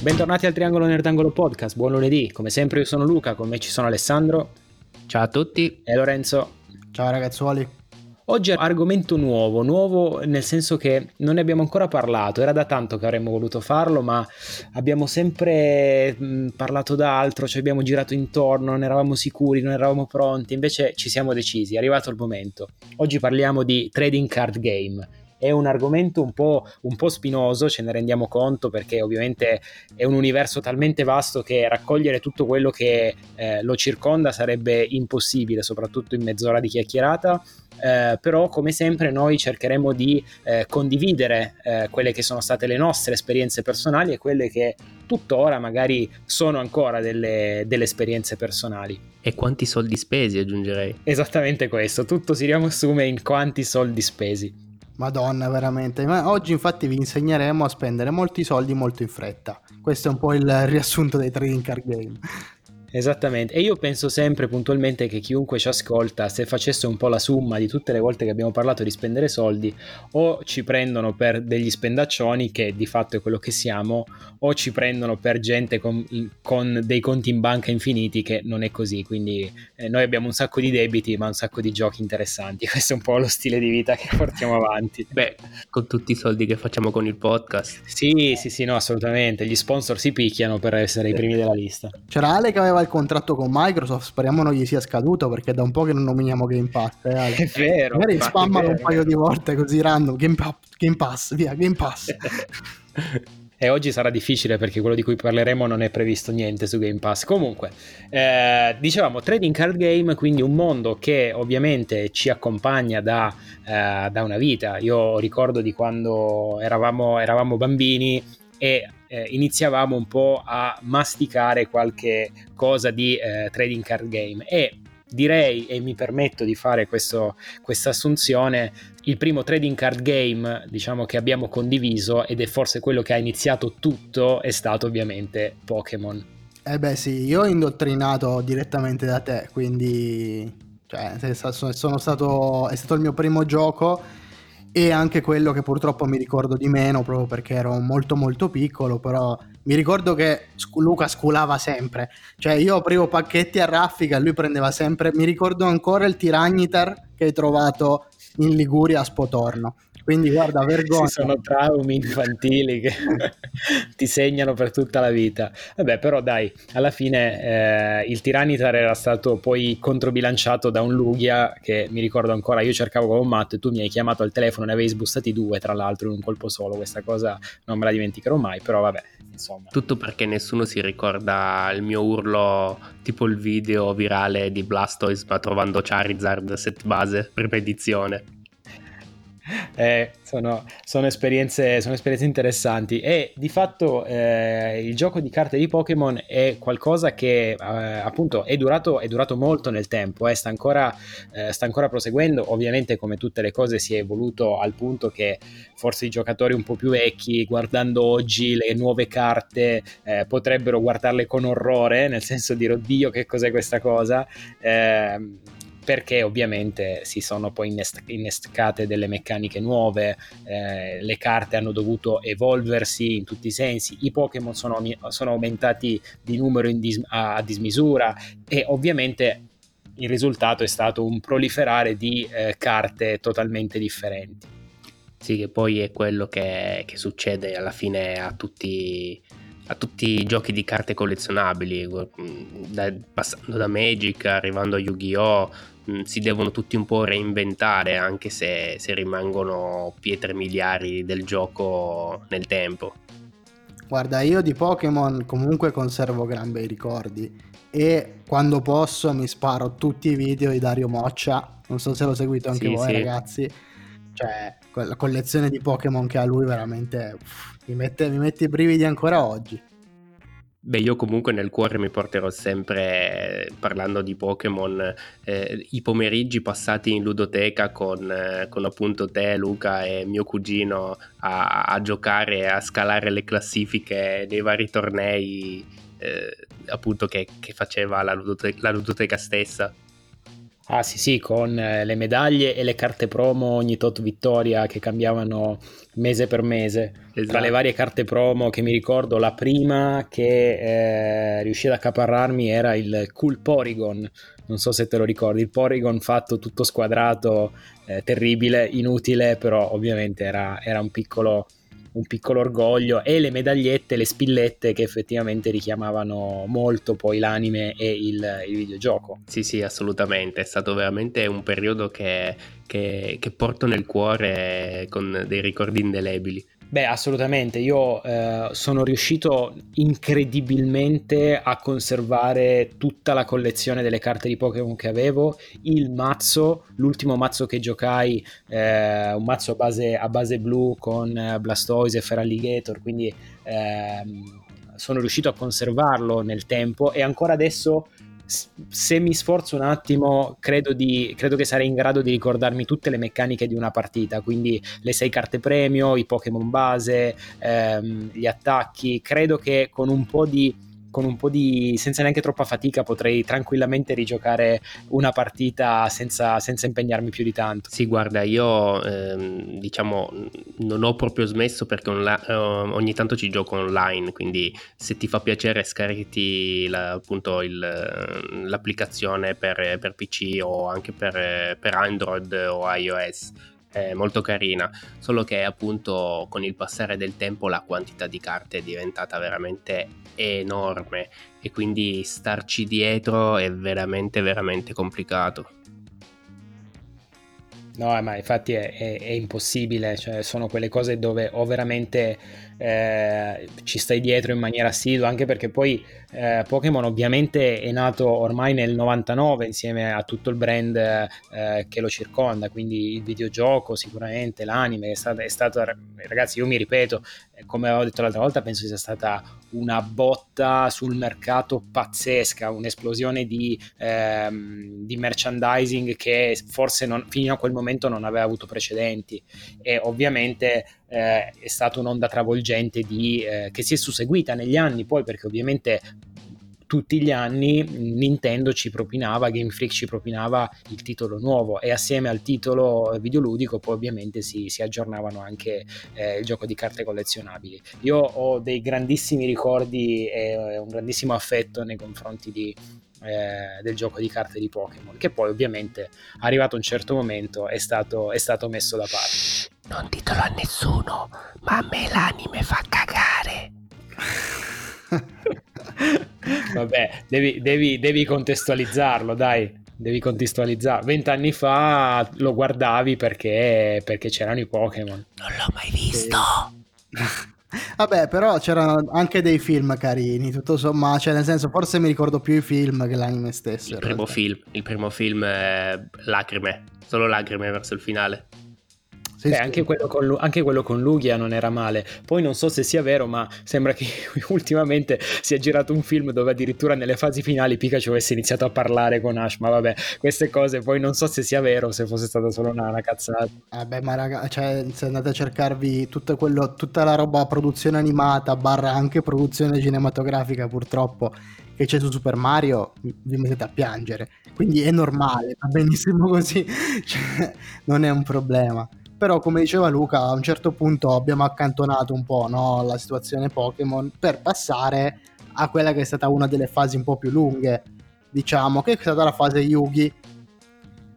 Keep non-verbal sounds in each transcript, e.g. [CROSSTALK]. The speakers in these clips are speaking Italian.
Bentornati al Triangolo Nerdangolo Podcast, buon lunedì, come sempre io sono Luca, con me ci sono Alessandro. Ciao a tutti. E Lorenzo. Ciao ragazzuoli. Oggi è un argomento nuovo, nuovo nel senso che non ne abbiamo ancora parlato, era da tanto che avremmo voluto farlo, ma abbiamo sempre mh, parlato d'altro, ci abbiamo girato intorno, non eravamo sicuri, non eravamo pronti, invece ci siamo decisi, è arrivato il momento. Oggi parliamo di trading card game è un argomento un po', un po', spinoso, ce ne rendiamo conto perché ovviamente è un universo talmente vasto che raccogliere tutto quello che eh, lo circonda sarebbe impossibile, soprattutto in mezz'ora di chiacchierata. Eh, però come sempre noi cercheremo di eh, condividere eh, quelle che sono state le nostre esperienze personali e quelle che tuttora magari sono ancora delle, delle esperienze personali. E quanti soldi spesi aggiungerei? Esattamente questo, tutto si riassume in quanti soldi spesi. Madonna, veramente. Ma oggi infatti vi insegneremo a spendere molti soldi molto in fretta. Questo è un po' il riassunto dei trading card game. Esattamente, e io penso sempre puntualmente che chiunque ci ascolta, se facesse un po' la somma di tutte le volte che abbiamo parlato di spendere soldi, o ci prendono per degli spendaccioni, che di fatto è quello che siamo, o ci prendono per gente con, con dei conti in banca infiniti, che non è così. Quindi eh, noi abbiamo un sacco di debiti, ma un sacco di giochi interessanti. [LAUGHS] Questo è un po' lo stile di vita che portiamo avanti. Beh, con tutti i soldi che facciamo con il podcast. Sì, sì, sì, no, assolutamente. Gli sponsor si picchiano per essere i primi della lista. C'era Ale che aveva aveva il contratto con Microsoft, speriamo non gli sia scaduto perché da un po' che non nominiamo Game Pass. Eh, [LAUGHS] è vero. Magari spammano un paio di volte così random. Game, pa- Game Pass, via, Game Pass. [LAUGHS] e oggi sarà difficile perché quello di cui parleremo non è previsto niente su Game Pass. Comunque, eh, dicevamo trading card game, quindi un mondo che ovviamente ci accompagna da, eh, da una vita. Io ricordo di quando eravamo, eravamo bambini e eh, iniziavamo un po' a masticare qualche cosa di eh, trading card game. E direi e mi permetto di fare questa assunzione il primo trading card game diciamo che abbiamo condiviso ed è forse quello che ha iniziato tutto è stato ovviamente Pokémon. Eh beh sì io ho indottrinato direttamente da te quindi cioè, sono stato, è stato il mio primo gioco e anche quello che purtroppo mi ricordo di meno proprio perché ero molto molto piccolo però mi ricordo che Luca sculava sempre. Cioè io aprivo pacchetti a raffica lui prendeva sempre. Mi ricordo ancora il Tiragnitar che hai trovato in Liguria a Spotorno quindi guarda, vergogna. Ci sono traumi infantili che [LAUGHS] ti segnano per tutta la vita. Vabbè, però dai, alla fine eh, il Tiranitar era stato poi controbilanciato da un Lugia che mi ricordo ancora, io cercavo come un matto e tu mi hai chiamato al telefono, ne avevi sbustati due tra l'altro in un colpo solo, questa cosa non me la dimenticherò mai, però vabbè. Insomma. Tutto perché nessuno si ricorda il mio urlo tipo il video virale di Blastoise ma trovando Charizard set base, prima edizione. [LAUGHS] Eh, sono, sono, esperienze, sono, esperienze, interessanti. E di fatto eh, il gioco di carte di Pokémon è qualcosa che eh, appunto è durato, è durato, molto nel tempo, eh, sta, ancora, eh, sta, ancora, proseguendo, ovviamente come tutte le cose si è evoluto al punto che forse i giocatori un po' più vecchi guardando oggi le nuove carte eh, potrebbero guardarle con orrore, nel senso di oddio che cos'è questa cosa? Ehm, perché ovviamente si sono poi innest- innescate delle meccaniche nuove, eh, le carte hanno dovuto evolversi in tutti i sensi, i Pokémon sono, sono aumentati di numero dis- a dismisura e ovviamente il risultato è stato un proliferare di eh, carte totalmente differenti. Sì, che poi è quello che, che succede alla fine a tutti, a tutti i giochi di carte collezionabili, da, passando da Magic, arrivando a Yu-Gi-Oh!, Mm, si devono tutti un po' reinventare anche se, se rimangono pietre miliari del gioco nel tempo. Guarda, io di Pokémon comunque conservo gran bei ricordi e quando posso mi sparo tutti i video di Dario Moccia, non so se l'ho seguito anche sì, voi sì. ragazzi, cioè la collezione di Pokémon che ha lui veramente uff, mi, mette, mi mette i brividi ancora oggi. Beh, io comunque nel cuore mi porterò sempre, parlando di Pokémon, eh, i pomeriggi passati in ludoteca con, eh, con, appunto te, Luca e mio cugino a, a giocare, a scalare le classifiche dei vari tornei eh, appunto che, che, faceva la ludoteca, la ludoteca stessa. Ah sì sì, con eh, le medaglie e le carte promo ogni tot vittoria che cambiavano mese per mese. Esatto. Tra le esatto. varie carte promo che mi ricordo, la prima che eh, riuscì ad accaparrarmi era il Cool Porygon. Non so se te lo ricordi, il Porygon fatto tutto squadrato, eh, terribile, inutile, però ovviamente era, era un piccolo un piccolo orgoglio e le medagliette, le spillette che effettivamente richiamavano molto poi l'anime e il, il videogioco. Sì, sì, assolutamente, è stato veramente un periodo che, che, che porto nel cuore con dei ricordi indelebili. Beh, assolutamente. Io eh, sono riuscito incredibilmente a conservare tutta la collezione delle carte di Pokémon che avevo. Il mazzo, l'ultimo mazzo che giocai, eh, un mazzo a base, a base blu con eh, Blastoise e Feraligator, quindi ehm, sono riuscito a conservarlo nel tempo e ancora adesso se mi sforzo un attimo, credo, di, credo, che sarei in grado di ricordarmi tutte le meccaniche di una partita, quindi le sei carte premio, i Pokémon base, ehm, gli attacchi. Credo che con un po' di con un po' di senza neanche troppa fatica potrei tranquillamente rigiocare una partita senza, senza impegnarmi più di tanto. Sì, guarda, io ehm, diciamo non ho proprio smesso perché onla- eh, ogni tanto ci gioco online, quindi se ti fa piacere scaricati la, appunto il, l'applicazione per, per, PC o anche per, per Android o iOS è molto carina, solo che appunto con il passare del tempo la quantità di carte è diventata veramente enorme e quindi starci dietro è veramente veramente complicato. No, ma infatti è, è, è impossibile, cioè sono quelle cose dove o veramente eh, ci stai dietro in maniera assidua, anche perché poi eh, Pokémon ovviamente è nato ormai nel 99 insieme a tutto il brand eh, che lo circonda, quindi il videogioco sicuramente, l'anime, è stato, è stato ragazzi io mi ripeto, eh, come avevo detto l'altra volta, penso sia stata una botta sul mercato pazzesca, un'esplosione di, ehm, di merchandising che forse non, fino a quel momento non aveva avuto precedenti. E ovviamente eh, è stata un'onda travolgente di, eh, che si è susseguita negli anni poi perché ovviamente tutti gli anni Nintendo ci propinava, Game Freak ci propinava il titolo nuovo e assieme al titolo videoludico poi ovviamente si, si aggiornavano anche eh, il gioco di carte collezionabili. Io ho dei grandissimi ricordi e un grandissimo affetto nei confronti di, eh, del gioco di carte di Pokémon, che poi ovviamente arrivato un certo momento è stato, è stato messo da parte. Non ditelo a nessuno, ma a me l'anime fa cagare. [LAUGHS] Vabbè, devi, devi, devi contestualizzarlo, dai devi contestualizzare. Vent'anni fa lo guardavi perché, perché, c'erano i Pokémon. Non l'ho mai visto. [LAUGHS] Vabbè, però c'erano anche dei film carini, tutto sommato, cioè nel senso forse mi ricordo più i film che l'anime stesso. Il primo film, il primo film è lacrime, solo lacrime verso il finale. Sì, Beh, sì. Anche, quello con, anche, quello con, Lugia non era male. Poi non so se sia vero, ma sembra che [LAUGHS] ultimamente si è girato un film dove addirittura nelle fasi finali Pikachu avesse iniziato a parlare con Ash. Ma vabbè, queste cose poi non so se sia vero se fosse stata solo una, una cazzata. Vabbè, ma raga, cioè, se andate a cercarvi quello, tutta la roba produzione animata, barra anche produzione cinematografica, purtroppo che c'è su Super Mario, vi mettete a piangere. Quindi è normale, va benissimo così, [LAUGHS] cioè, non è un problema però come diceva Luca a un certo punto abbiamo accantonato un po' no, la situazione Pokémon per passare a quella che è stata una delle fasi un po' più lunghe. Diciamo che è stata la fase Yugi.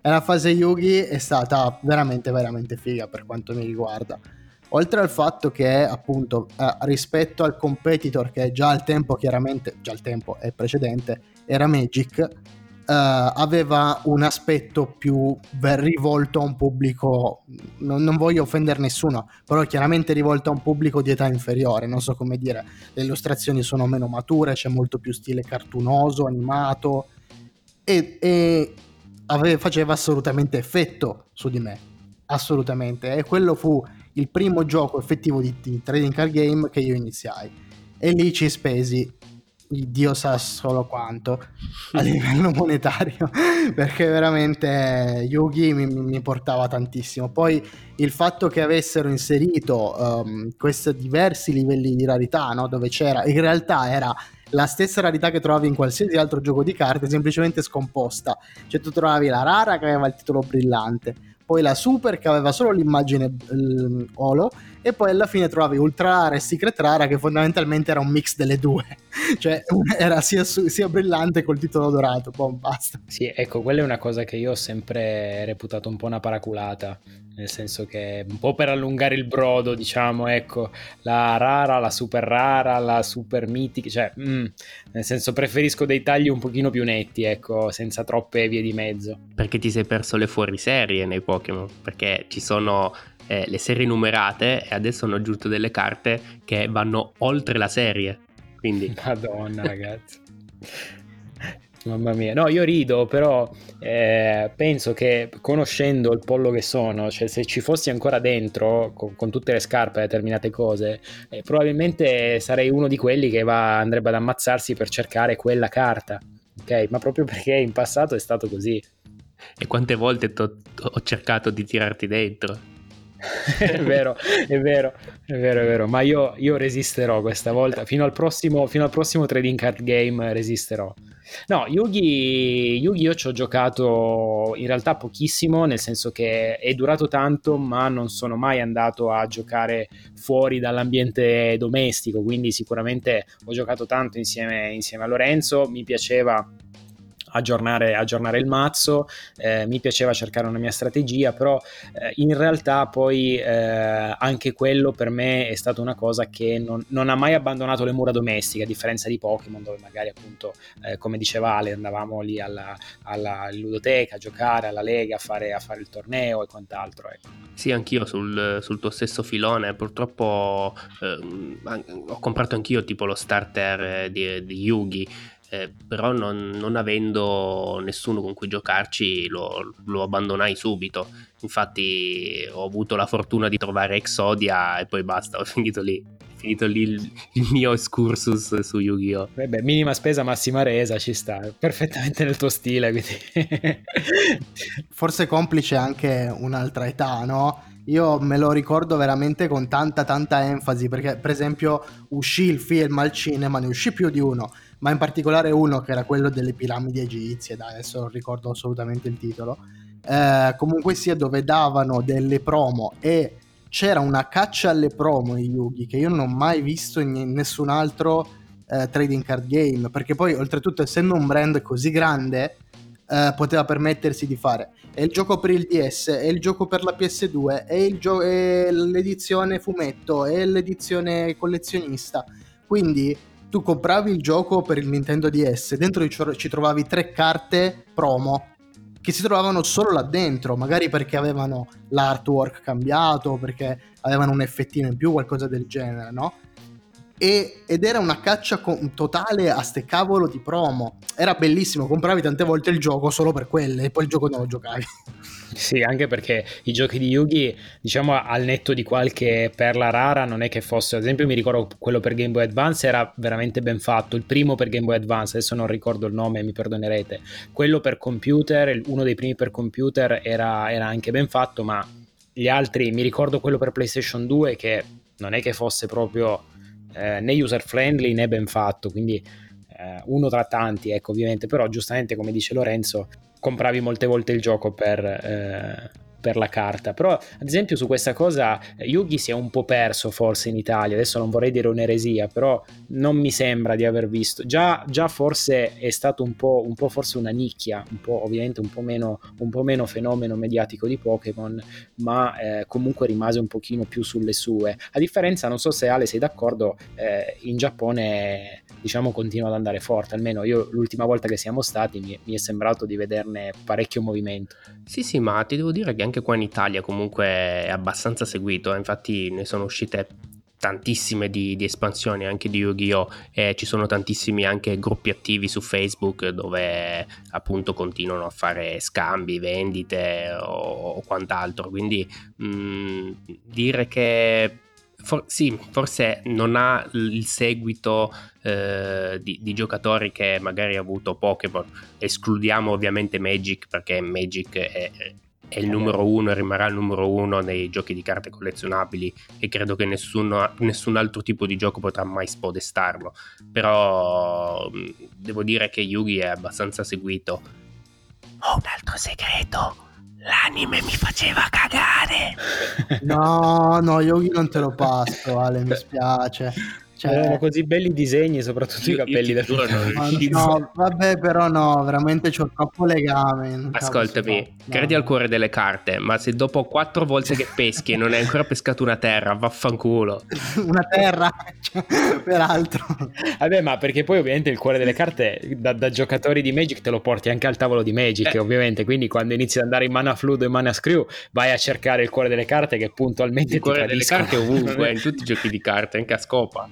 E la fase Yugi è stata veramente veramente figa per quanto mi riguarda. Oltre al fatto che appunto eh, rispetto al competitor che già al tempo chiaramente già al tempo è precedente era Magic Uh, aveva un aspetto più rivolto a un pubblico, non, non, voglio offendere nessuno, però chiaramente rivolto a un pubblico di età inferiore, non so come dire, le illustrazioni sono meno mature, c'è molto più stile cartunoso, animato e, e ave, faceva assolutamente effetto su di me, assolutamente, e quello fu il primo gioco effettivo di, di trading card game che io iniziai. E lì ci spesi Dio sa solo quanto a livello monetario [LAUGHS] perché veramente Yugi mi, mi, portava tantissimo poi il fatto che avessero inserito um, questi diversi livelli di rarità no? dove c'era in realtà era la stessa rarità che trovavi in qualsiasi altro gioco di carte, semplicemente scomposta. Cioè tu trovavi la rara che aveva il titolo brillante, poi la super che aveva solo l'immagine eh, holo e poi alla fine trovavi ultra rara e secret rara che fondamentalmente era un mix delle due [LAUGHS] cioè era sia, sia, brillante col titolo dorato boh basta sì ecco quella è una cosa che io ho sempre reputato un po' una paraculata nel senso che un po' per allungare il brodo, diciamo, ecco, la rara, la super rara, la super mitica, cioè, mm, nel senso preferisco dei tagli un pochino più netti, ecco, senza troppe vie di mezzo. Perché ti sei perso le fuoriserie nei Pokémon? Perché ci sono eh, le serie numerate e adesso hanno aggiunto delle carte che vanno oltre la serie. Quindi... [LAUGHS] Madonna, ragazzi. Mamma mia, no, io rido, però eh, penso che conoscendo il pollo che sono, cioè se ci fossi ancora dentro con, con tutte le scarpe a determinate cose, eh, probabilmente sarei uno di quelli che va, andrebbe ad ammazzarsi per cercare quella carta, ok? Ma proprio perché in passato è stato così. E quante volte ho cercato di tirarti dentro? [LAUGHS] è vero, è vero, è vero, è vero, ma io, io resisterò questa volta, fino al, prossimo, fino al prossimo trading card game resisterò. No, Yugi, Yugi io ci ho giocato in realtà pochissimo, nel senso che è durato tanto, ma non sono mai andato a giocare fuori dall'ambiente domestico, quindi sicuramente ho giocato tanto insieme, insieme a Lorenzo, mi piaceva aggiornare, aggiornare il mazzo, eh, mi piaceva cercare una mia strategia, però eh, in realtà poi eh, anche quello per me è stata una cosa che non, non, ha mai abbandonato le mura domestiche, a differenza di Pokémon dove magari appunto, eh, come diceva Ale, andavamo lì alla, alla ludoteca a giocare, alla Lega, a fare, a fare il torneo e quant'altro. Ecco. Sì, anch'io sul, sul, tuo stesso filone, purtroppo ehm, ho comprato anch'io tipo lo starter eh, di, di Yugi, eh, però non, non, avendo nessuno con cui giocarci lo, lo, abbandonai subito. Infatti ho avuto la fortuna di trovare Exodia e poi basta, [LAUGHS] ho finito lì. Finito lì il, il mio excursus su Yu-Gi-Oh! Beh, minima spesa, massima resa, ci sta perfettamente nel tuo stile. Quindi. [LAUGHS] Forse complice anche un'altra età, no? io me lo ricordo veramente con tanta tanta enfasi perché per esempio uscì il film al cinema, ne uscì più di uno ma in particolare uno che era quello delle piramidi egizie, dai, adesso non ricordo assolutamente il titolo, eh, comunque sia dove davano delle promo e c'era una caccia alle promo in Yugi che io non ho mai visto in nessun altro eh, trading card game, perché poi oltretutto essendo un brand così grande eh, poteva permettersi di fare è il gioco per il DS, è il gioco per la PS2, è, il gio- è l'edizione fumetto, è l'edizione collezionista. Quindi tu compravi il gioco per il Nintendo DS, dentro ci trovavi tre carte promo che si trovavano solo là dentro, magari perché avevano l'artwork cambiato, perché avevano un effettino in più, qualcosa del genere, no? E, ed era una caccia con, totale a ste cavolo di promo. Era bellissimo, compravi tante volte il gioco solo per quelle e poi il gioco non lo giocavi. Sì, anche perché i giochi di Yugi, diciamo al netto di qualche perla rara, non è che fosse, ad esempio mi ricordo quello per Game Boy Advance era veramente ben fatto, il primo per Game Boy Advance, adesso non ricordo il nome, mi perdonerete. Quello per computer, uno dei primi per computer era, era anche ben fatto, ma gli altri, mi ricordo quello per PlayStation 2 che non è che fosse proprio eh, né user friendly né ben fatto, quindi eh, uno tra tanti, ecco ovviamente, però giustamente come dice Lorenzo compravi molte volte il gioco per, eh, per la carta. Però, ad esempio, su questa cosa Yugi si è un po' perso forse in Italia. Adesso non vorrei dire un'eresia, però non mi sembra di aver visto. Già, già forse è stato un po', un po', forse una nicchia, un po' ovviamente un po' meno, un po meno fenomeno mediatico di Pokémon, ma eh, comunque rimase un pochino più sulle sue. A differenza, non so se Ale sei d'accordo, eh, in Giappone diciamo continua ad andare forte. Almeno io l'ultima volta che siamo stati mi, mi è sembrato di vederne parecchio movimento. Sì, sì, ma ti devo dire che anche qua in Italia comunque è abbastanza seguito, eh. infatti ne sono uscite tantissime di, di, espansioni anche di Yu-Gi-Oh! e ci sono tantissimi anche gruppi attivi su Facebook dove appunto continuano a fare scambi, vendite o, o quant'altro. Quindi mh, mm, dire che For, sì, forse non ha il seguito eh, di, di, giocatori che magari ha avuto Pokémon. Escludiamo ovviamente Magic perché Magic è, è il numero uno e rimarrà il numero uno nei giochi di carte collezionabili e credo che nessuno, nessun altro tipo di gioco potrà mai spodestarlo. Però mm, devo dire che Yugi è abbastanza seguito. Ho un altro segreto. L'anime mi faceva cagare. No, no, Yogi non te lo passo, Ale, mi spiace. Cioè, Erano così belli i disegni, soprattutto io, i capelli del no, vabbè, però no, veramente c'ho troppo legame. Ascoltami, credi no. al cuore delle carte, ma se dopo quattro volte che peschi e non hai ancora pescato una terra, vaffanculo. [LAUGHS] una terra, cioè, [LAUGHS] peraltro. Vabbè, ma perché poi ovviamente il cuore delle carte da, da giocatori di Magic te lo porti anche al tavolo di Magic, eh. ovviamente, quindi quando inizi ad andare in mana fluido e mana screw, vai a cercare il cuore delle carte che puntualmente il cuore delle carte ovunque, [LAUGHS] in tutti i giochi di carte, anche a scopa.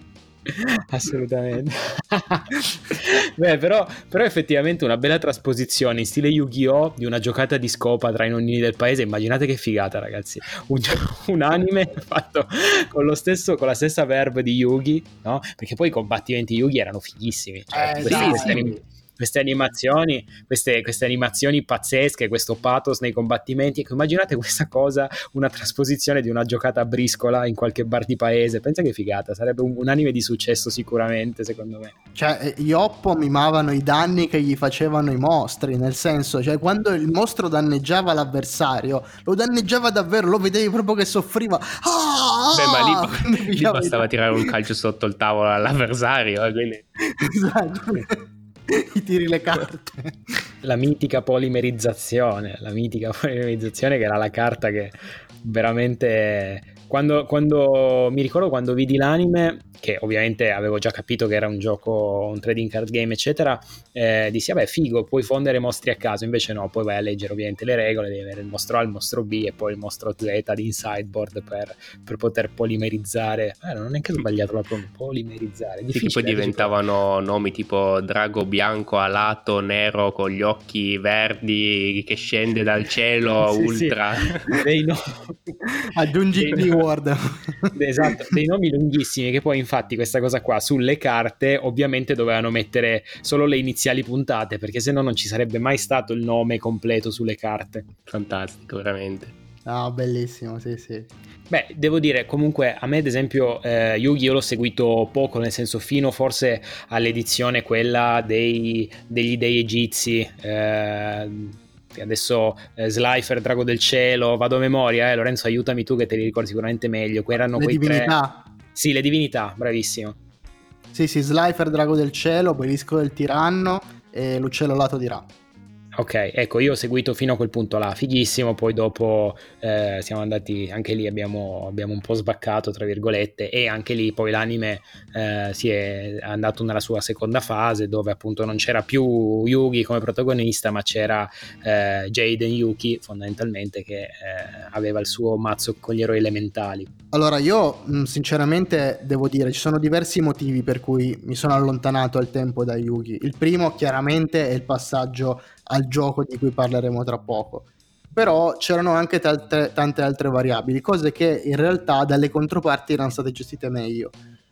[LAUGHS] Assolutamente. [LAUGHS] Beh, però, però, effettivamente una bella trasposizione in stile Yu-Gi-Oh! di una giocata di scopa tra i nonnini del paese. Immaginate che figata, ragazzi. Un, un anime [LAUGHS] fatto con, stesso, con la stessa verve di Yugi, no? Perché poi i combattimenti Yugi erano fighissimi. Cioè, eh, questi, sì, queste animazioni, queste, queste, animazioni pazzesche, questo pathos nei combattimenti. Ecco, immaginate questa cosa, una trasposizione di una giocata a briscola in qualche bar di paese. Pensa che figata, sarebbe un, un anime di successo sicuramente, secondo me. Cioè, gli Oppo mimavano i danni che gli facevano i mostri, nel senso, cioè quando il mostro danneggiava l'avversario, lo danneggiava davvero, lo vedevi proprio che soffriva. Ah! Beh, ma lì, [LAUGHS] lì bastava tirare un calcio sotto il tavolo all'avversario. Eh, quindi... [LAUGHS] esatto. [LAUGHS] i tiri le carte. La mitica polimerizzazione, la mitica polimerizzazione che era la carta che veramente... Quando, quando mi ricordo quando vidi l'anime che ovviamente avevo già capito che era un gioco, un trading card game, eccetera, eh, dissi, vabbè, figo, puoi fondere mostri a caso, invece no, poi vai a leggere ovviamente le regole, devi avere il mostro A, il mostro B e poi il mostro Z di sideboard per, per poter polimerizzare. Eh, non è neanche sbagliato la parola, polimerizzare. Sì, che poi diventavano nomi tipo drago bianco alato, nero con gli occhi verdi che scende dal cielo, [LAUGHS] sì, ultra. Sì. Dei no... [LAUGHS] Aggiungi keyword. esatto, dei nomi lunghissimi che poi infatti questa cosa qua sulle carte ovviamente dovevano mettere solo le iniziali puntate perché se no non ci sarebbe mai stato il nome completo sulle carte. Fantastico, veramente. Ah, bellissimo, sì, sì. Beh, devo dire, comunque a me ad esempio eh, Yugi io l'ho seguito poco, nel senso fino forse all'edizione quella dei, degli dei egizi. Eh, adesso eh, Slifer, Drago del Cielo, vado a memoria, eh, Lorenzo aiutami tu che te li ricordi sicuramente meglio, Qui erano Le quei divinità. tre... Sì, le divinità, bravissimo. Sì, sì, Slifer, Drago del Cielo, Obelisco del Tiranno e l'Uccello Lato di Ra. Ok, ecco, io ho seguito fino a quel punto là, fighissimo, poi dopo eh, siamo andati, anche lì abbiamo, abbiamo, un po' sbaccato, tra virgolette, e anche lì poi l'anime eh, si è andato nella sua seconda fase, dove appunto non c'era più Yugi come protagonista, ma c'era eh, Jaden Yuki, fondamentalmente, che eh, aveva il suo mazzo con gli eroi elementali. Allora, io mm, sinceramente devo dire, ci sono diversi motivi per cui mi sono allontanato al tempo da Yugi. Il primo, chiaramente, è il passaggio al gioco di cui parleremo tra poco. Però c'erano anche tante, tante altre variabili, cose che in realtà dalle controparti erano state gestite meglio.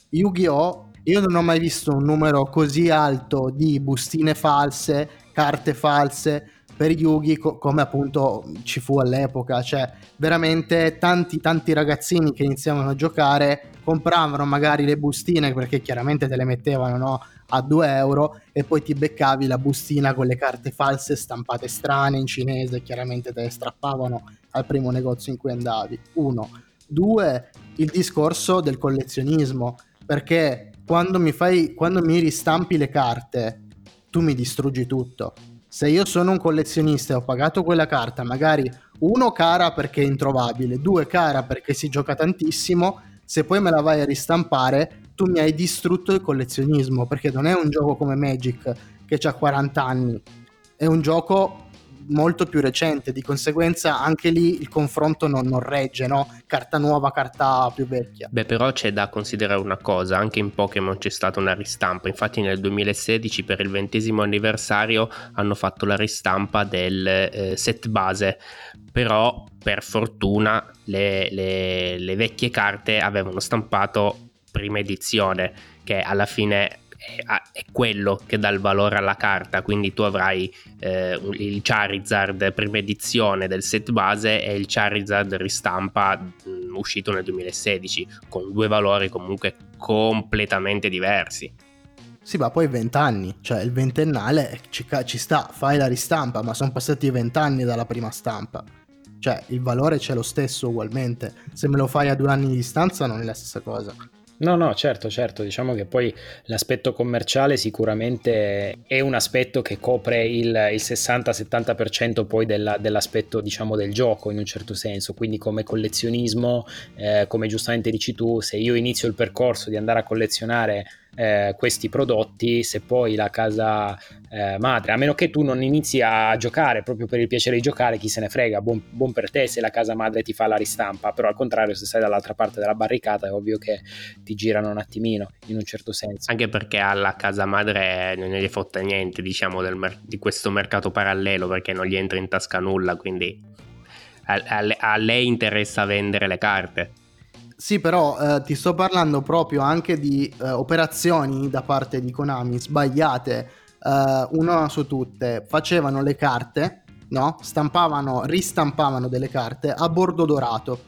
Yu-Gi-Oh! Io non ho mai visto un numero così alto di bustine false, carte false per Yugi co- come appunto ci fu all'epoca, cioè veramente tanti tanti ragazzini che iniziavano a giocare compravano magari le bustine perché chiaramente te le mettevano no? A 2 euro e poi ti beccavi la bustina con le carte false stampate strane in cinese, chiaramente te le strappavano al primo negozio in cui andavi. Uno. Due, il discorso del collezionismo, perché quando mi, fai, quando mi ristampi le carte, tu mi distruggi tutto. Se io sono un collezionista e ho pagato quella carta, magari uno cara perché è introvabile, due cara perché si gioca tantissimo, se poi me la vai a ristampare tu mi hai distrutto il collezionismo perché non è un gioco come Magic che ha 40 anni, è un gioco molto più recente, di conseguenza anche lì il confronto non, non, regge, no? Carta nuova, carta più vecchia. Beh, però c'è da considerare una cosa, anche in Pokémon c'è stata una ristampa, infatti nel 2016 per il ventesimo anniversario hanno fatto la ristampa del eh, set base, però per fortuna le, le, le vecchie carte avevano stampato prima edizione che alla fine è, quello che dà il valore alla carta, quindi tu avrai eh, il Charizard prima edizione del set base e il Charizard ristampa mh, mm, uscito nel 2016, con due valori comunque completamente diversi. Sì, ma poi vent'anni, cioè il ventennale ci, ci sta, fai la ristampa, ma sono passati vent'anni dalla prima stampa. Cioè il valore c'è lo stesso ugualmente. Se me lo fai a due anni di distanza non è la stessa cosa. No, no, certo, certo, diciamo che poi l'aspetto commerciale sicuramente è un aspetto che copre il, il 60-70% poi della, dell'aspetto diciamo del gioco in un certo senso, quindi come collezionismo, eh, come giustamente dici tu, se io inizio il percorso di andare a collezionare eh, questi prodotti se poi la casa eh, madre, a meno che tu non inizi a giocare proprio per il piacere di giocare, chi se ne frega, buon, buon, per te se la casa madre ti fa la ristampa, però al contrario se sei dall'altra parte della barricata è ovvio che ti girano un attimino in un certo senso. Anche perché alla casa madre non gli fotta niente diciamo mer- di questo mercato parallelo perché non gli entra in tasca nulla, quindi a, a, a lei interessa vendere le carte. Sì, però eh, ti sto parlando proprio anche di eh, operazioni da parte di Konami sbagliate, eh, una su tutte. Facevano le carte, no? Stampavano, ristampavano delle carte a bordo dorato.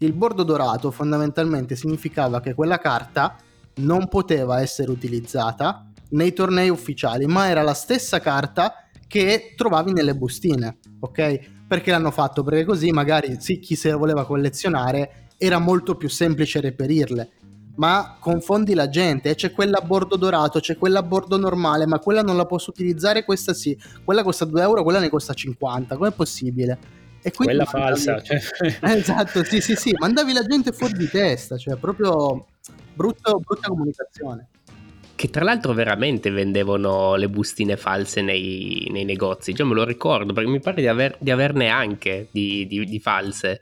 Il bordo dorato fondamentalmente significava che quella carta non poteva essere utilizzata nei tornei ufficiali, ma era la stessa carta che trovavi nelle bustine, ok? Perché l'hanno fatto? Perché così magari sì, chi se la voleva collezionare era molto più semplice reperirle. Ma confondi la gente, c'è quella a bordo dorato, c'è quella a bordo normale, ma quella non la posso utilizzare, questa sì. Quella costa 2 euro, quella ne costa 50, com'è possibile? E quella falsa. Cioè... [LAUGHS] esatto, sì, sì, sì, mandavi la gente fuori di testa, cioè proprio brutto, brutta comunicazione. Che tra l'altro veramente vendevano le bustine false nei, nei negozi, già me lo ricordo, perché mi pare di, aver, di averne anche di, di, di false.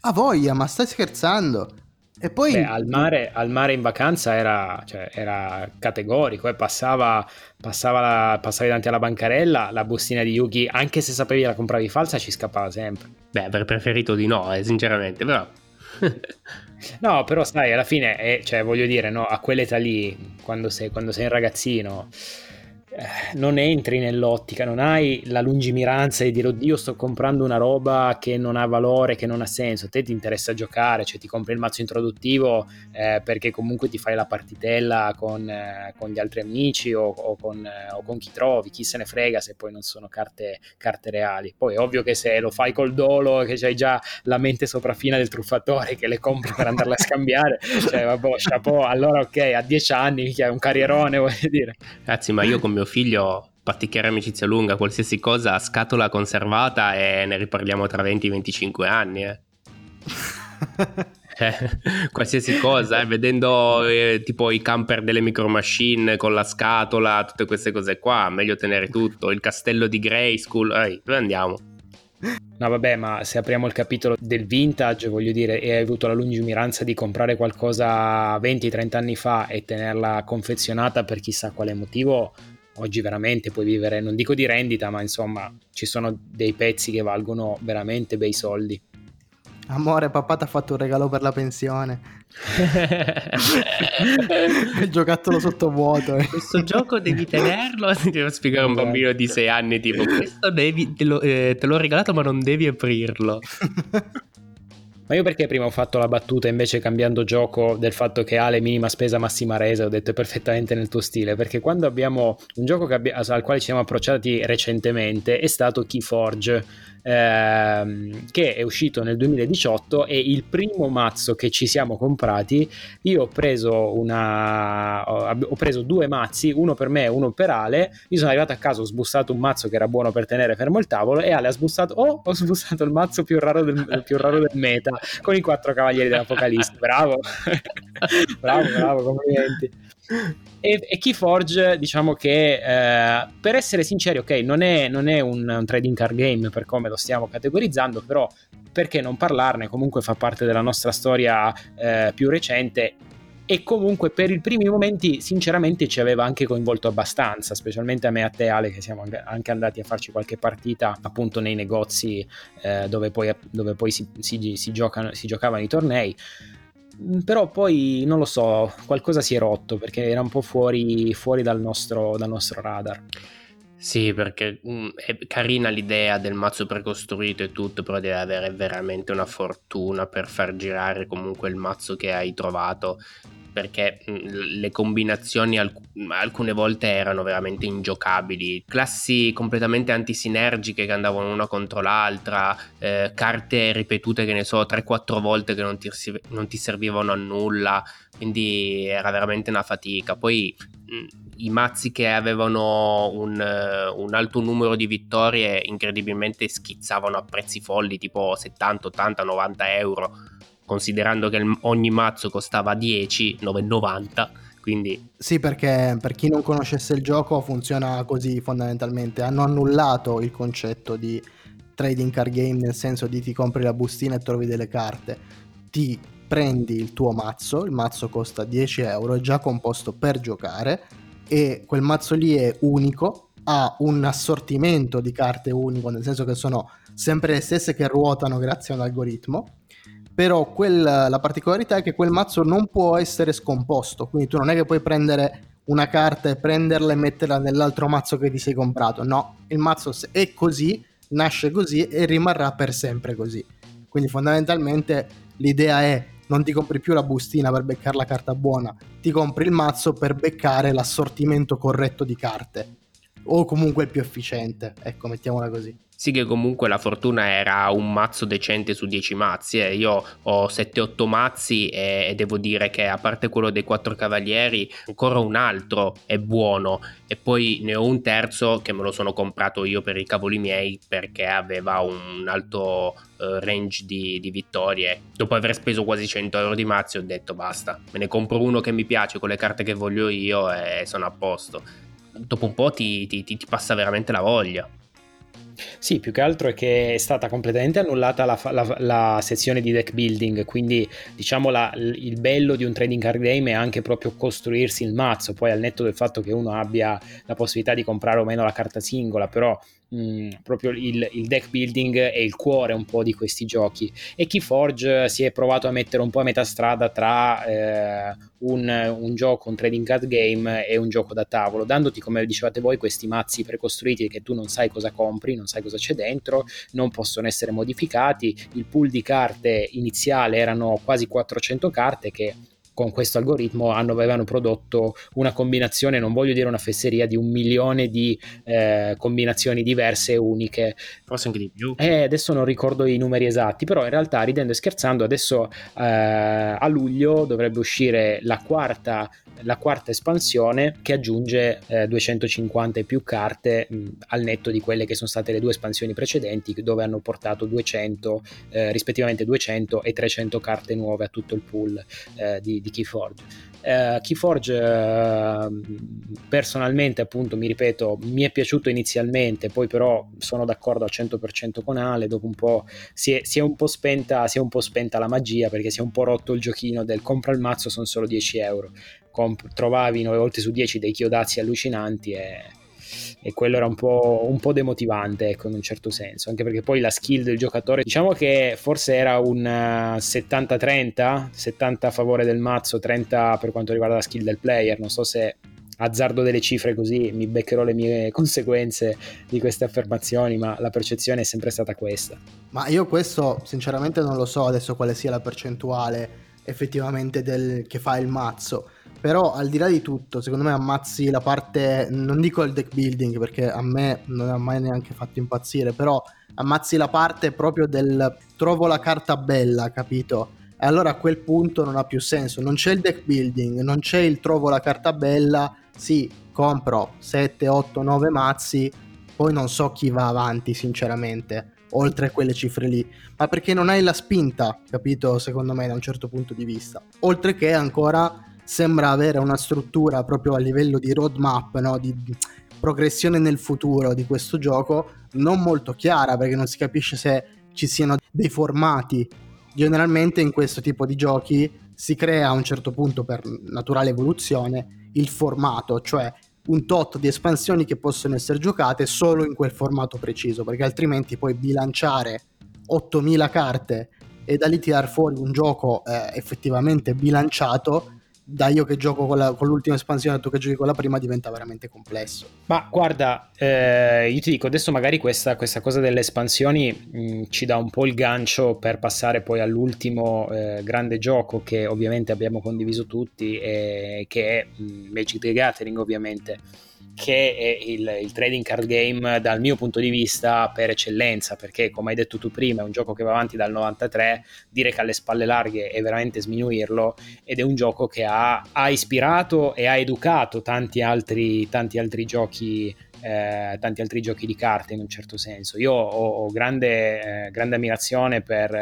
A voglia, ma stai scherzando? E poi Beh, al, mare, al, mare, in vacanza era, cioè, era categorico, eh? passava, passava la, passavi davanti alla bancarella, la bustina di Yuki, anche se sapevi la compravi falsa, ci scappava sempre. Beh, avrei preferito di no, eh, sinceramente, però. [LAUGHS] no, però sai, alla fine, eh, cioè, voglio dire, no, a quell'età lì, quando sei, quando sei un ragazzino non entri nell'ottica, non hai la lungimiranza di dire oddio sto comprando una roba che non ha valore, che non ha senso, a te ti interessa giocare, cioè ti compri il mazzo introduttivo eh, perché comunque ti fai la partitella con, eh, con gli altri amici o, o, con, eh, o, con, chi trovi, chi se ne frega se poi non sono carte, carte reali. Poi è ovvio che se lo fai col dolo, che c'hai già la mente sopraffina del truffatore che le compri per andarle a scambiare, cioè vabbè, chapeau, allora ok, a dieci anni è un carrierone, [LAUGHS] voglio dire. Ragazzi, ma io con mio figlio particchiare amicizia lunga, qualsiasi cosa a scatola conservata e ne riparliamo tra 20 e 25 anni. Eh. [LAUGHS] eh, [LAUGHS] qualsiasi cosa, eh, vedendo eh, tipo i camper delle micro machine con la scatola, tutte queste cose qua, meglio tenere tutto, il castello di Grayskull, ehi, dove andiamo? No, vabbè, ma se apriamo il capitolo del vintage, voglio dire, e hai avuto la lungimiranza di comprare qualcosa 20-30 anni fa e tenerla confezionata per chissà quale motivo, oggi veramente puoi vivere, non dico di rendita, ma insomma ci sono dei pezzi che valgono veramente bei soldi. Amore, papà ti ha fatto un regalo per la pensione. [LAUGHS] il giocattolo sottovuoto. Eh. Questo gioco devi tenerlo. [LAUGHS] Devo spiegare a un bambino di 6 anni: tipo, questo devi, te, lo, eh, te l'ho regalato, ma non devi aprirlo. [LAUGHS] Ma io perché prima ho fatto la battuta invece cambiando gioco del fatto che ha le minima spesa massima resa, ho detto è perfettamente nel tuo stile, perché quando abbiamo un gioco abbi- al quale ci siamo approcciati recentemente è stato Keyforge ehm, che è uscito nel 2018 e il primo mazzo che ci siamo comprati io ho preso una ho preso due mazzi uno per me e uno per Ale. Io sono arrivato a casa ho sbussato un mazzo che era buono per tenere fermo il tavolo e Ale ha sbussato oh ho sbussato il mazzo più raro del, più raro del meta con i quattro cavalieri dell'Apocalisse. Bravo. [LAUGHS] Bravo bravo complimenti e, e Keyforge, diciamo che eh, per essere sinceri, ok, non è, non è un, un, trading card game per come lo stiamo categorizzando, però perché non parlarne? Comunque fa parte della nostra storia eh, più recente e comunque per i primi momenti sinceramente ci aveva anche coinvolto abbastanza, specialmente a me e a te Ale che siamo anche andati a farci qualche partita appunto nei negozi eh, dove poi, dove poi si, si, si, giocano, si giocavano i tornei però poi non lo so, qualcosa si è rotto perché era un po' fuori, fuori dal, nostro, dal nostro radar. Sì, perché mh, mm, è carina l'idea del mazzo precostruito e tutto, però devi avere veramente una fortuna per far girare comunque il mazzo che hai trovato perché le combinazioni alc- alcune volte erano veramente ingiocabili, classi completamente antisinergiche che andavano una contro l'altra, eh, carte ripetute che ne so 3-4 volte che non ti, non ti, servivano a nulla, quindi era veramente una fatica. Poi i mazzi che avevano un, un, alto numero di vittorie incredibilmente schizzavano a prezzi folli tipo 70, 80, 90 euro considerando che ogni mazzo costava 10, 9,90. Quindi... Sì, perché per chi non conoscesse il gioco funziona così fondamentalmente. Hanno annullato il concetto di trading card game nel senso di ti compri la bustina e trovi delle carte. Ti prendi il tuo mazzo, il mazzo costa 10 euro, è già composto per giocare e quel mazzo lì è unico, ha un assortimento di carte unico, nel senso che sono sempre le stesse che ruotano grazie a un algoritmo però quel, la particolarità è che quel mazzo non può essere scomposto, quindi tu non è che puoi prendere una carta e prenderla e metterla nell'altro mazzo che ti sei comprato, no, il mazzo è così, nasce così e rimarrà per sempre così. Quindi fondamentalmente l'idea è non ti compri più la bustina per beccare la carta buona, ti compri il mazzo per beccare l'assortimento corretto di carte o comunque il più efficiente, ecco, mettiamola così. Sì che comunque la fortuna era un mazzo decente su 10 mazzi, eh. io ho 7-8 mazzi e, devo dire che a parte quello dei quattro cavalieri ancora un altro è buono e poi ne ho un terzo che me lo sono comprato io per i cavoli miei perché aveva un alto uh, range di, di, vittorie. Dopo aver speso quasi 100 euro di mazzi ho detto basta, me ne compro uno che mi piace con le carte che voglio io e sono a posto. Dopo un po' ti, ti, ti passa veramente la voglia. Sì, più che altro è che è stata completamente annullata la, la, la sezione di deck building, quindi diciamo la, il bello di un trading card game è anche proprio costruirsi il mazzo, poi al netto del fatto che uno abbia la possibilità di comprare o meno la carta singola, però mh, proprio il, il, deck building è il cuore un po' di questi giochi. E Keyforge si è provato a mettere un po' a metà strada tra eh, un, un, gioco, un trading card game e un gioco da tavolo, dandoti come dicevate voi questi mazzi precostruiti che tu non sai cosa compri, non sai cosa c'è dentro, non possono essere modificati, il pool di carte iniziale erano quasi 400 carte che con questo algoritmo hanno, avevano prodotto una combinazione, non voglio dire una fesseria, di un milione di eh, combinazioni diverse e uniche. Forse anche di più. Eh, adesso non ricordo i numeri esatti, però in realtà ridendo e scherzando, adesso eh, a luglio dovrebbe uscire la quarta la quarta espansione che aggiunge eh, 250 e più carte mh, al netto di quelle che sono state le due espansioni precedenti dove hanno portato 200 eh, rispettivamente 200 e 300 carte nuove a tutto il pool eh, di, di Keyforge. Uh, Keyforge uh, personalmente appunto mi ripeto mi è piaciuto inizialmente poi però sono d'accordo al 100% con Ale dopo un po' si è, si è, un po' spenta si è un po' spenta la magia perché si è un po' rotto il giochino del compra il mazzo sono solo 10 euro comp- trovavi 9 volte su 10 dei chiodazzi allucinanti e, e quello era un po', un po', demotivante ecco, in un certo senso anche perché poi la skill del giocatore diciamo che forse era un 70-30 uh, 70 a favore del mazzo 30 per quanto riguarda la skill del player. Non so se azzardo delle cifre così mi beccherò le mie [LAUGHS] conseguenze di queste affermazioni ma la percezione è sempre stata questa. Ma io questo sinceramente non lo so adesso quale sia la percentuale effettivamente del, che fa il mazzo però al di là di tutto, secondo me ammazzi la parte, non dico il deck building perché a me non ha mai neanche fatto impazzire, però ammazzi la parte proprio del trovo la carta bella, capito? E allora a quel punto non ha più senso, non c'è il deck building, non c'è il trovo la carta bella, sì, compro 7, 8, 9 mazzi, poi non so chi va avanti sinceramente, oltre a quelle cifre lì, ma perché non hai la spinta, capito? Secondo me da un certo punto di vista. Oltre che ancora sembra avere una struttura proprio a livello di roadmap, no? di progressione nel futuro di questo gioco non molto chiara perché non si capisce se ci siano dei formati. Generalmente in questo tipo di giochi si crea a un certo punto per naturale evoluzione il formato, cioè un tot di espansioni che possono essere giocate solo in quel formato preciso, perché altrimenti puoi bilanciare 8000 carte e da lì tirare fuori un gioco eh, effettivamente bilanciato da io che gioco con, la, con, l'ultima espansione tu che giochi con la prima diventa veramente complesso. Ma guarda, eh, io ti dico, adesso magari questa, questa cosa delle espansioni mh, ci dà un po' il gancio per passare poi all'ultimo eh, grande gioco che ovviamente abbiamo condiviso tutti, e, che è mh, Magic the Gathering ovviamente che è il, il, trading card game dal mio punto di vista per eccellenza, perché come hai detto tu prima è un gioco che va avanti dal 93, dire che ha le spalle larghe è veramente sminuirlo ed è un gioco che ha, ha ispirato e ha educato tanti altri, tanti altri giochi eh, tanti altri giochi di carte in un certo senso. Io ho, ho grande, eh, grande, ammirazione per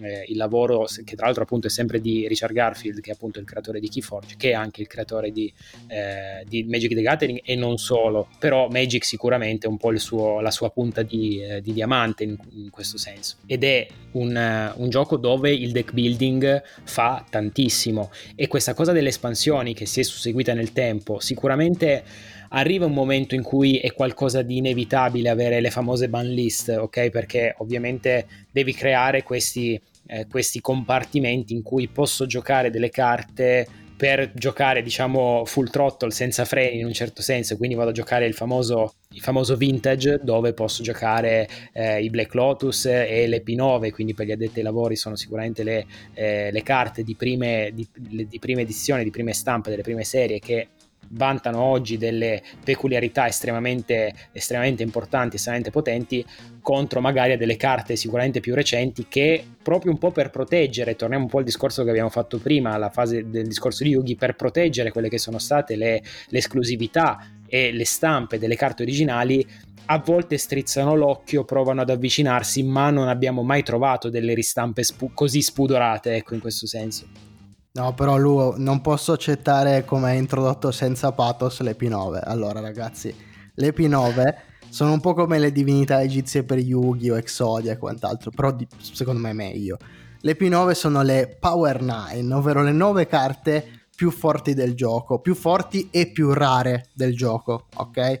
eh, il lavoro che tra l'altro appunto è sempre di Richard Garfield, che è appunto il creatore di Keyforge, che è anche il creatore di, eh, di Magic the Gathering e non solo, però Magic sicuramente è un po' suo, la sua punta di, eh, di diamante in, in, questo senso. Ed è un, un gioco dove il deck building fa tantissimo e questa cosa delle espansioni che si è susseguita nel tempo sicuramente arriva un momento in cui è qualcosa di inevitabile avere le famose ban list, ok? Perché ovviamente devi creare questi, eh, questi compartimenti in cui posso giocare delle carte per giocare diciamo full throttle senza freni in un certo senso quindi vado a giocare il famoso, il famoso vintage dove posso giocare eh, i Black Lotus e le P9 quindi per gli addetti ai lavori sono sicuramente le, eh, le carte di prime, di, di prime edizioni di prime stampe delle prime serie che vantano oggi delle peculiarità estremamente, estremamente importanti, estremamente potenti, contro magari delle carte sicuramente più recenti che proprio un po' per proteggere, torniamo un po' al discorso che abbiamo fatto prima, alla fase del discorso di Yugi, per proteggere quelle che sono state le, le esclusività e le stampe delle carte originali, a volte strizzano l'occhio, provano ad avvicinarsi, ma non abbiamo mai trovato delle ristampe spu- così spudorate, ecco, in questo senso. No, però Lu, non posso accettare come hai introdotto senza pathos le P9. Allora, ragazzi, le P9 sono un po' come le divinità egizie per Yugi o Exodia e quant'altro, però di, secondo me è meglio. Le P9 sono le Power 9, ovvero le 9 carte più forti del gioco, più forti e più rare del gioco, ok?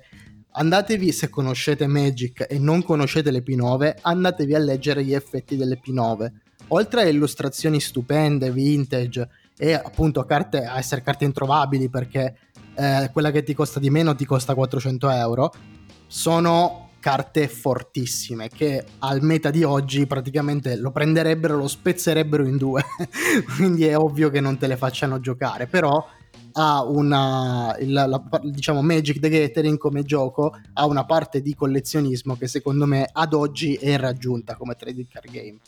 Andatevi, se conoscete Magic e non conoscete le P9, andatevi a leggere gli effetti delle P9. Oltre a illustrazioni stupende, vintage e appunto carte, a essere carte introvabili perché eh, quella che ti costa di meno ti costa 400 euro, sono carte fortissime che al meta di oggi praticamente lo prenderebbero, lo spezzerebbero in due, [LAUGHS] quindi è ovvio che non te le facciano giocare, però ha una il, la, diciamo Magic the Gathering come gioco ha una parte di collezionismo che secondo me ad oggi è raggiunta come trading card game.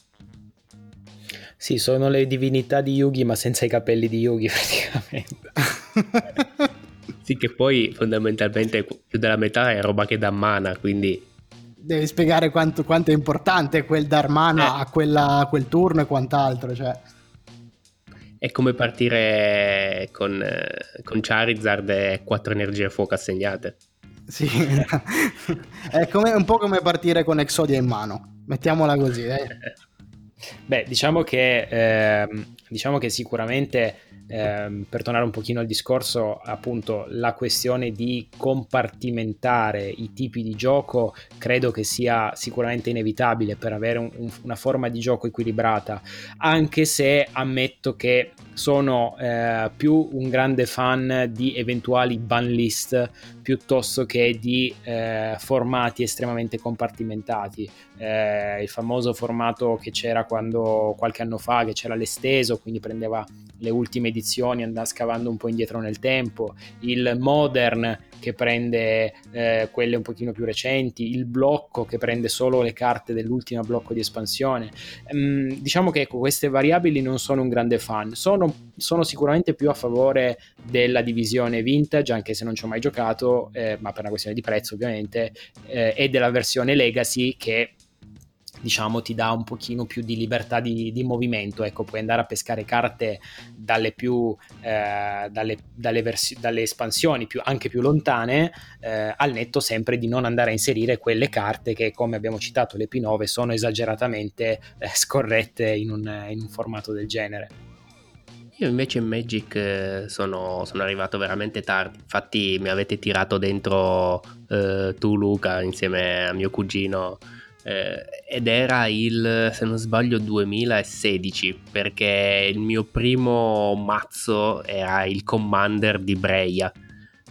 Sì, sono le divinità di Yugi, ma senza i capelli di Yugi, [LAUGHS] praticamente. sì, che poi fondamentalmente più della metà è roba che dà mana, quindi... Devi spiegare quanto, quanto è importante quel dar mana eh. a, quella, a quel turno e quant'altro, cioè... È come partire con, con Charizard e 4 energie a fuoco assegnate. Sì, [LAUGHS] è come, un po' come partire con Exodia in mano, mettiamola così. Eh. [LAUGHS] Beh, diciamo che, eh, diciamo che sicuramente eh, per tornare un pochino al discorso, appunto la questione di compartimentare i tipi di gioco credo che sia sicuramente inevitabile per avere un, un, una forma di gioco equilibrata, anche se ammetto che sono eh, più un grande fan di eventuali ban list piuttosto che di eh, formati estremamente compartimentati. Eh, il famoso formato che c'era quando qualche anno fa, che c'era l'esteso, quindi prendeva le ultime edizioni, andava scavando un po' indietro nel tempo, il modern che prende eh, quelle un pochino più recenti, il blocco che prende solo le carte dell'ultimo blocco di espansione. Mm, diciamo che ecco, queste variabili non sono un grande fan, sono, sono, sicuramente più a favore della divisione vintage, anche se non ci ho mai giocato, eh, ma per una questione di prezzo ovviamente, eh, e della versione legacy che diciamo ti dà un pochino più di libertà di, di movimento ecco puoi andare a pescare carte dalle più eh, dalle, dalle, versi- dalle, espansioni più, anche più lontane eh, al netto sempre di non andare a inserire quelle carte che come abbiamo citato le P9 sono esageratamente eh, scorrette in un, in un formato del genere. Io invece in Magic eh, sono, sono, arrivato veramente tardi, infatti mi avete tirato dentro eh, tu Luca insieme a mio cugino eh, ed era il, se non sbaglio, 2016 perché il mio primo mazzo era il Commander di Breia.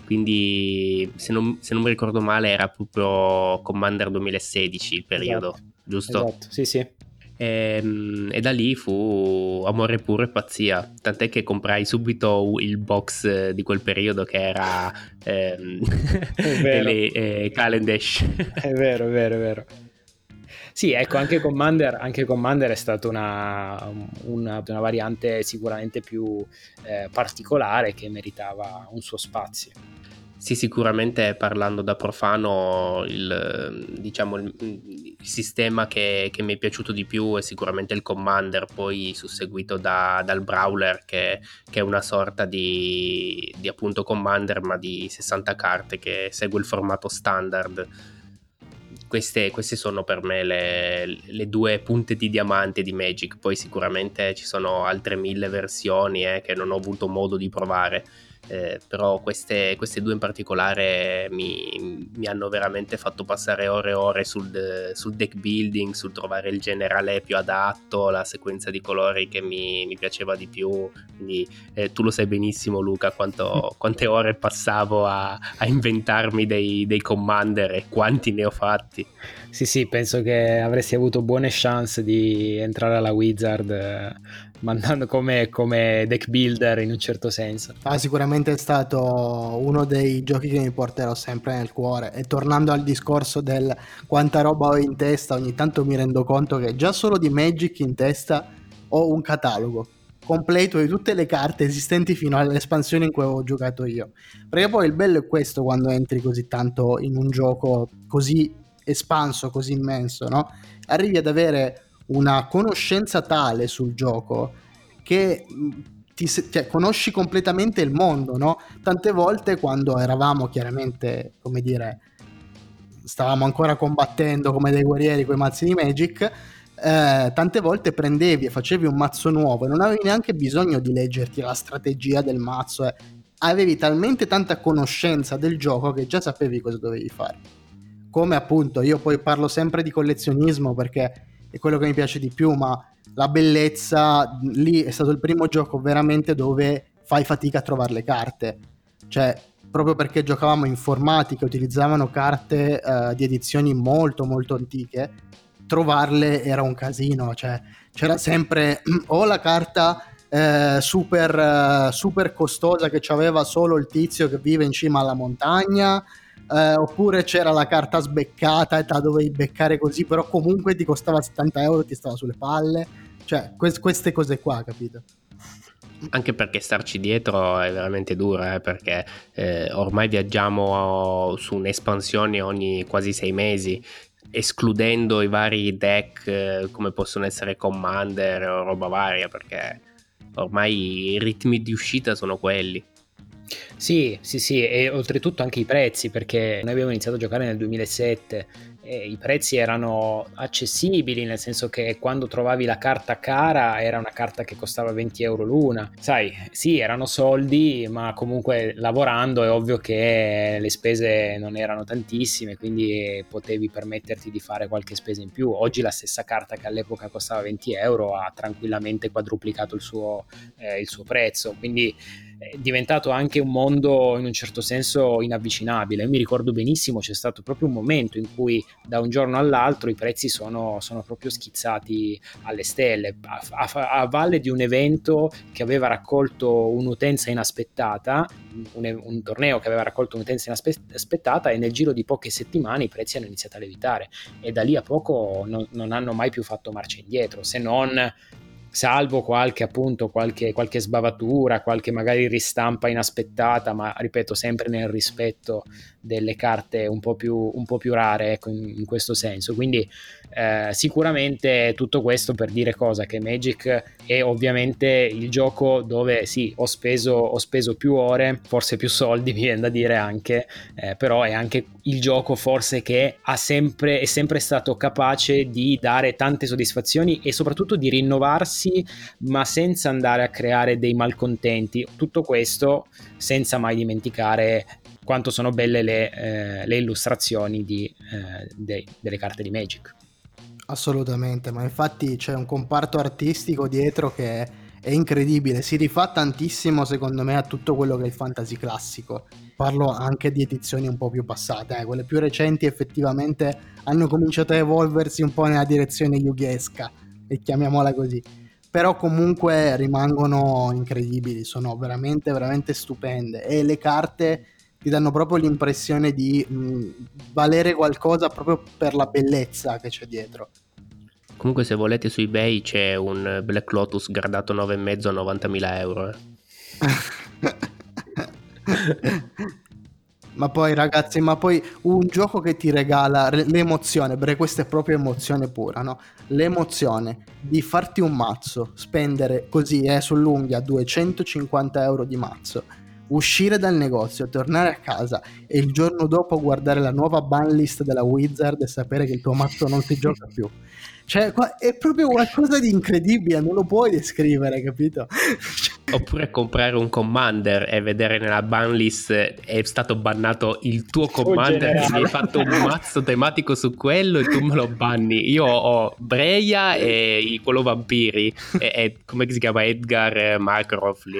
Quindi, se non, se non mi ricordo male, era proprio Commander 2016 il periodo, esatto. giusto? Esatto, sì, sì. E, ehm, e, da lì fu amore puro e pazzia. Tant'è che comprai subito il box di quel periodo che era ehm, [LAUGHS] [LAUGHS] le, eh, Calendash. È vero, è vero, è vero. Sì, ecco, anche Commander, anche Commander è stata una, una, una, variante sicuramente più eh, particolare che meritava un suo spazio. Sì, sicuramente parlando da profano, il, diciamo, il, il sistema che, che, mi è piaciuto di più è sicuramente il Commander, poi susseguito da, dal Brawler che, che, è una sorta di, di appunto Commander ma di 60 carte che segue il formato standard queste, queste, sono per me le, le, due punte di diamante di Magic. Poi sicuramente ci sono altre mille versioni eh, che non ho avuto modo di provare eh, però queste, queste, due in particolare mi, mi, hanno veramente fatto passare ore e ore sul, sul, deck building, sul trovare il generale più adatto, la sequenza di colori che mi, mi piaceva di più. Quindi eh, tu lo sai benissimo, Luca, quanto, [LAUGHS] quante ore passavo a, a inventarmi dei, dei commander e quanti ne ho fatti. Sì, sì, penso che avresti avuto buone chance di entrare alla Wizard eh, mandando come, come, deck builder in un certo senso. Ah, sicuramente è stato uno dei giochi che mi porterò sempre nel cuore. E tornando al discorso del quanta roba ho in testa, ogni tanto mi rendo conto che già solo di Magic in testa ho un catalogo completo di tutte le carte esistenti fino all'espansione in cui avevo giocato io. Perché poi il bello è questo quando entri così tanto in un gioco così espanso, così immenso, no? Arrivi ad avere una conoscenza tale sul gioco che mm, ti, cioè, conosci completamente il mondo, no? Tante volte quando eravamo chiaramente, come dire, stavamo ancora combattendo come dei guerrieri con i mazzi di Magic, eh, tante volte prendevi e facevi un mazzo nuovo e non avevi neanche bisogno di leggerti la strategia del mazzo, eh. avevi talmente tanta conoscenza del gioco che già sapevi cosa dovevi fare. Come appunto io poi parlo sempre di collezionismo perché è quello che mi piace di più, ma la bellezza lì è stato il primo gioco veramente dove fai fatica a trovare le carte. Cioè, proprio perché giocavamo informatica, utilizzavano carte uh, di edizioni molto molto antiche, trovarle era un casino, cioè c'era sempre [CLEARS THROAT] o la carta eh, super, uh, super costosa che aveva solo il tizio che vive in cima alla montagna, eh, oppure c'era la carta sbeccata e te la dovevi beccare così, però comunque ti costava 70 euro e ti stava sulle palle. Cioè, que- queste cose qua, capito? Anche perché starci dietro è veramente duro, eh, perché eh, ormai viaggiamo su un'espansione ogni quasi sei mesi, escludendo i vari deck eh, come possono essere Commander o roba varia, perché ormai i ritmi di uscita sono quelli. Sì, sì, sì, e oltretutto anche i prezzi, perché noi abbiamo iniziato a giocare nel 2007 e i prezzi erano accessibili, nel senso che quando trovavi la carta cara era una carta che costava 20 euro l'una. Sai, sì, erano soldi, ma comunque lavorando è ovvio che le spese non erano tantissime, quindi potevi permetterti di fare qualche spesa in più. Oggi la stessa carta che all'epoca costava 20 euro ha tranquillamente quadruplicato il suo, eh, il suo prezzo, quindi diventato anche un mondo in un certo senso inavvicinabile. Io mi ricordo benissimo, c'è stato proprio un momento in cui da un giorno all'altro i prezzi sono, sono proprio schizzati alle stelle, a, a, a, valle di un evento che aveva raccolto un'utenza inaspettata, un, un, torneo che aveva raccolto un'utenza inaspettata e nel giro di poche settimane i prezzi hanno iniziato a levitare e da lì a poco non, non hanno mai più fatto marcia indietro, se non salvo qualche appunto qualche, qualche sbavatura, qualche magari ristampa inaspettata, ma ripeto sempre nel rispetto delle carte un po' più, un po più rare ecco, in, in, questo senso. Quindi eh, sicuramente tutto questo per dire cosa? Che Magic è ovviamente il gioco dove sì, ho speso, ho speso più ore, forse più soldi, [LAUGHS] mi viene da dire anche, eh, però è anche il gioco forse che ha sempre, è sempre stato capace di dare tante soddisfazioni e soprattutto di rinnovarsi, ma senza andare a creare dei malcontenti. Tutto questo senza mai dimenticare quanto sono belle le, eh, le illustrazioni di, eh, de, delle carte di Magic. Assolutamente, ma infatti c'è un comparto artistico dietro che è incredibile, si rifà tantissimo secondo me a tutto quello che è il fantasy classico. Parlo anche di edizioni un po' più passate, eh, quelle più recenti effettivamente hanno cominciato a evolversi un po' nella direzione yughesca, e chiamiamola così. Però comunque rimangono incredibili, sono veramente veramente stupende e le carte ti danno proprio l'impressione di mh, valere qualcosa proprio per la bellezza che c'è dietro. Comunque se volete su eBay c'è un Black Lotus gradato 9,5 a 90.000 euro. Eh. [LAUGHS] ma poi ragazzi, ma poi un gioco che ti regala l'emozione, perché questa è proprio emozione pura, no? L'emozione di farti un mazzo, spendere così eh, sull'unghia 250 euro di mazzo uscire dal negozio, tornare a casa e il giorno dopo guardare la nuova ban list della Wizard e sapere che il tuo mazzo non si gioca più. Cioè, è proprio qualcosa di incredibile, non lo puoi descrivere, capito? [LAUGHS] Oppure comprare un commander e vedere nella ban list è stato bannato il tuo commander, oh, hai fatto un mazzo tematico su quello e tu me lo banni. Io ho Breya e quello vampiri, e, e come si chiama Edgar Markov lì.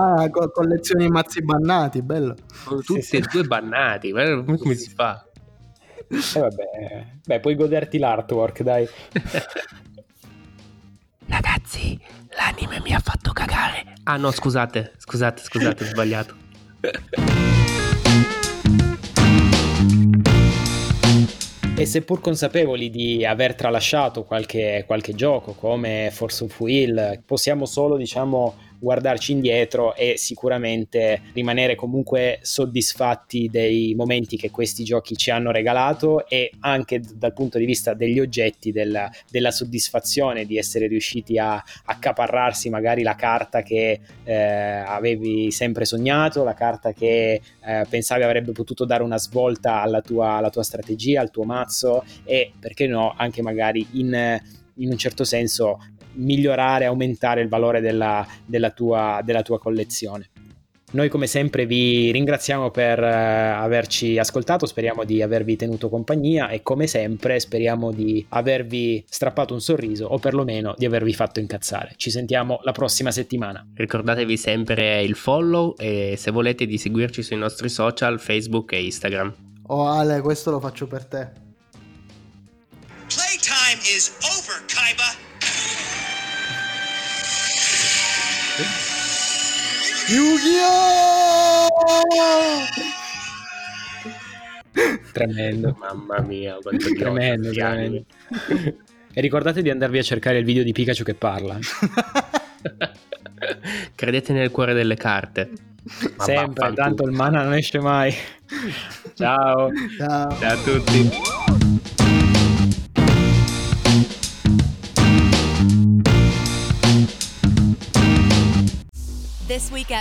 Ah, co- collezioni mazzi bannati, bello. Sono tutti sì, e sì. due bannati, come, come si fa? Eh vabbè, beh, puoi goderti l'artwork, dai. [LAUGHS] Ragazzi, l'anime mi ha fatto cagare. Ah no, scusate, scusate, scusate, ho sbagliato. E seppur consapevoli di aver tralasciato qualche, qualche gioco come Force of Will, possiamo solo, diciamo, guardarci indietro e sicuramente rimanere comunque soddisfatti dei momenti che questi giochi ci hanno regalato e anche dal punto di vista degli oggetti della, della soddisfazione di essere riusciti a accaparrarsi magari la carta che eh, avevi sempre sognato, la carta che eh, pensavi avrebbe potuto dare una svolta alla tua, alla tua strategia, al tuo mazzo e perché no anche magari in in un certo senso migliorare, aumentare il valore della, della, tua, della tua collezione. Noi come sempre vi ringraziamo per uh, averci ascoltato, speriamo di avervi tenuto compagnia e come sempre speriamo di avervi strappato un sorriso o perlomeno di avervi fatto incazzare. Ci sentiamo la prossima settimana. Ricordatevi sempre il follow e se volete di seguirci sui nostri social Facebook e Instagram. Oh Ale, questo lo faccio per te. Playtime is over, Kaiba. Yu-Gi-Oh! Tremendo. Mamma mia, quanto tremendo, tremendo. E ricordate di andarvi a cercare il video di Pikachu che parla. [LAUGHS] Credete nel cuore delle carte. Ma Sempre, tanto il mana non esce mai. [LAUGHS] Ciao. Ciao. Ciao a tutti.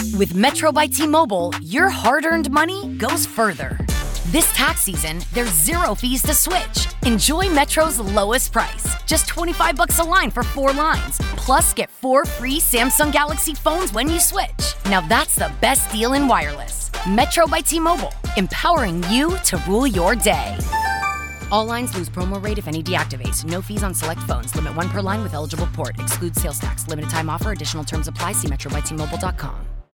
With Metro by T Mobile, your hard earned money goes further. This tax season, there's zero fees to switch. Enjoy Metro's lowest price, just 25 bucks a line for four lines. Plus, get four free Samsung Galaxy phones when you switch. Now that's the best deal in wireless. Metro by T Mobile, empowering you to rule your day. All lines lose promo rate if any deactivates. No fees on select phones. Limit one per line with eligible port. Excludes sales tax. Limited time offer. Additional terms apply. See metrobytmobile.com.